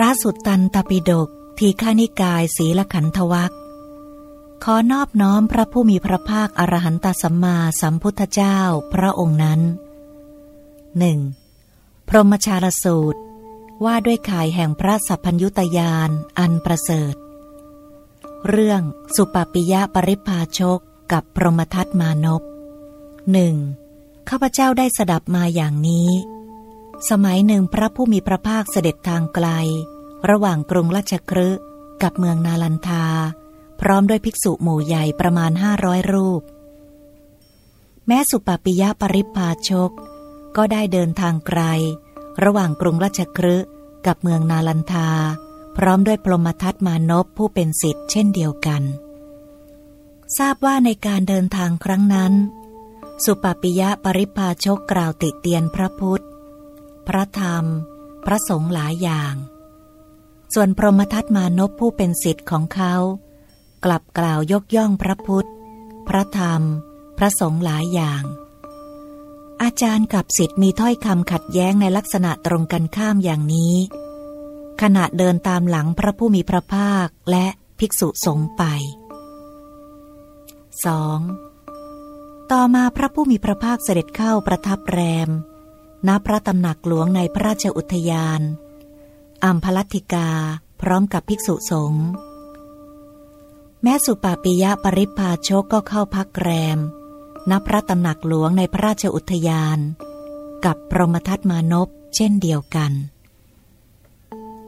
ระสุตตันตปิฎกทีฆานิกายศีลขันธวัคขอนอบน้อมพระผู้มีพระภาคอรหันตสัมมาสัมพุทธเจ้าพระองค์นั้นหนึ่งพรหมชาลสูตร ว่าด้วยข่ายแห่งพระสัพพัญยุตยานอันประเสริฐ เรื่องสุปปิยะปริพาชกกับพรหมทัตมานพหนึ่งข้าพเจ้าได้สดับมาอย่างนี้ สมัยหนึ่งพระผู้มีพระภาคเสด็จทางไกล ระหว่างกรุงราชครืกับเมืองนาลันทา พร้อมด้วยภิกษุหมู่ใหญ่ประมาณห้าร้อยรูป แม้สุปปิยะปริพาชก ก็ได้เดินทางไกล ระหว่างกรุงราชครืกับเมืองนาลันทา พร้อมด้วยพรหมทัตมานพผู้เป็นสิทธิ์เช่นเดียวกัน ทราบว่าในการเดินทางครั้งนั้น สุปปิยะปริพาชกกล่าวติเตียนพระพุทธ พระธรรม พระสงฆ์หลายอย่าง ส่วนพรหมทัตมานพผู้เป็นสิทธิ์ของเขา กลับกล่าวยกย่องพระพุทธ พระธรรม พระสงฆ์หลายอย่าง อาจารย์กับสิทธิ์มีถ้อยคำขัดแย้งในลักษณะตรงกันข้ามอย่างนี้ ขณะเดินตามหลังพระผู้มีพระภาคและภิกษุสงฆ์ไป 2. ต่อมาพระผู้มีพระภาคเสด็จเข้าประทับแรม ณพระตำหนักหลวงในพระราชอุทยานอัมพลัติกาพร้อมกับภิกษุสงฆ์แม้สุปาปิยะปริพาชกก็เข้าพักแรม ณพระตำหนักหลวงในพระราชอุทยาน กับพรหมทัตมานพเช่นเดียวกัน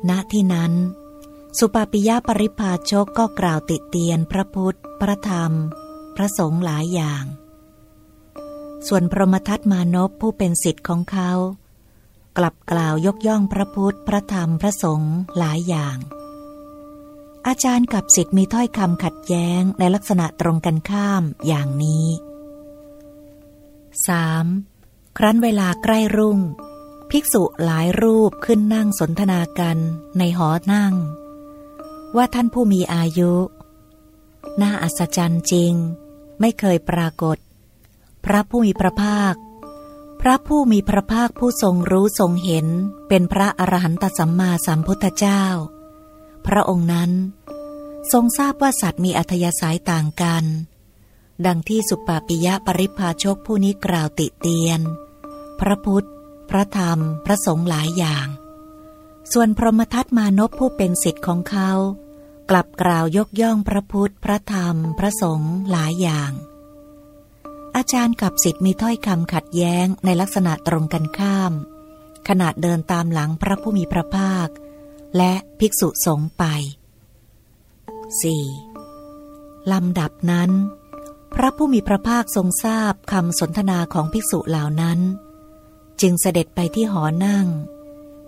ณที่นั้น สุปาปิยะปริพาชกก็กล่าวติเตียนพระพุทธ พระธรรม พระสงฆ์หลายอย่าง ส่วนพรหมทัตมานพผู้เป็นสิทธิ์ของเขา กลับกล่าวยกย่องพระพุทธ พระธรรมพระสงฆ์หลายอย่าง อาจารย์กับสิทธิ์มีถ้อยคำขัดแย้งในลักษณะตรงกันข้ามอย่างนี้ 3. ครั้นเวลาใกล้รุ่ง ภิกษุหลายรูปขึ้นนั่งสนทนากันในหอนั่ง ว่าท่านผู้มีอายุ น่าอัศจรรย์จริง ไม่เคยปรากฏ พระผู้มีพระภาค พระผู้มีพระภาคผู้ทรงรู้ทรงเห็นเป็นพระอรหันตสัมมาสัมพุทธเจ้า พระองค์นั้น ทรงทราบว่าสัตว์มีอัธยาศัยต่างกัน ดังที่สุปปปิยะปริพาชกผู้นี้กล่าวติเตียน พระพุทธ พระธรรม พระสงฆ์หลายอย่าง ส่วนพรหมทัตมานพผู้เป็นสิทธิ์ของเขา กลับกล่าวยกย่องพระพุทธ พระธรรม พระสงฆ์หลายอย่าง อาจารย์กับสิทธิ์มีถ้อยคำขัดแย้งในลักษณะตรงกันข้ามขณะเดินตามหลังพระผู้มีพระภาค และภิกษุสงฆ์ไป 4. ลำดับนั้น พระผู้มีพระภาคทรงทราบคำสนทนาของภิกษุเหล่านั้น จึงเสด็จไปที่หอนั่ง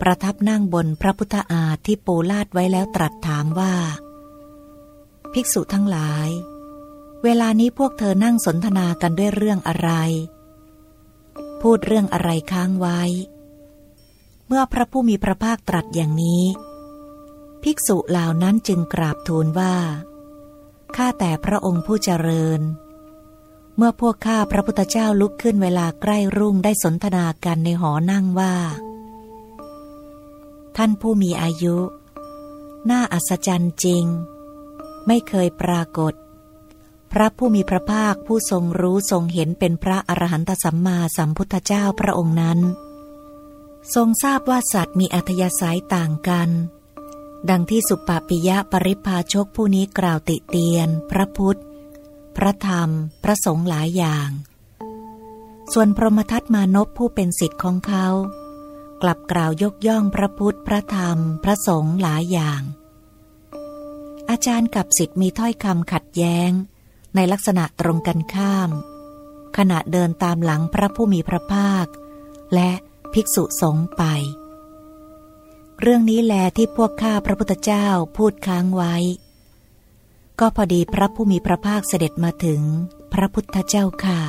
ประทับนั่งบนพระพุทธอาฏที่ปูลาดไว้แล้วตรัสถามว่า ภิกษุทั้งหลาย เวลานี้พวกเธอนั่งสนทนากันด้วยเรื่องอะไร พูดเรื่องอะไรค้างไว้ เมื่อพระผู้มีพระภาคตรัสอย่างนี้ ภิกษุเหล่านั้นจึงกราบทูลว่า ข้าแต่พระองค์ผู้เจริญ เมื่อพวกข้าพระพุทธเจ้าลุกขึ้นเวลาใกล้รุ่งได้สนทนากันในหอนั่งว่า ท่านผู้มีอายุ น่าอัศจรรย์จริง ไม่เคยปรากฏ พระผู้มีพระภาคผู้ทรงรู้ทรงเห็นเป็นพระอรหันตสัมมาสัมพุทธเจ้าพระองค์นั้น ทรงทราบว่าสัตว์มีอัธยาศัยต่างกัน ดังที่สุปปิยะปริพาชกผู้นี้กล่าวติเตียน พระพุทธ พระธรรม พระสงฆ์หลายอย่าง ส่วนพรหมทัตมานพผู้เป็นสิทธิ์ของเขา กลับกล่าวยกย่องพระพุทธ พระธรรม พระสงฆ์หลายอย่าง อาจารย์กับสิทธิ์มีถ้อยคำขัดแย้ง ในลักษณะตรงกันข้าม ขณะเดินตามหลังพระผู้มีพระภาค และภิกษุสงฆ์ไป เรื่องนี้แลที่พวกข้าพระพุทธเจ้าพูดค้างไว้ ก็พอดีพระผู้มีพระภาคเสด็จมาถึงพระพุทธเจ้าค่ะ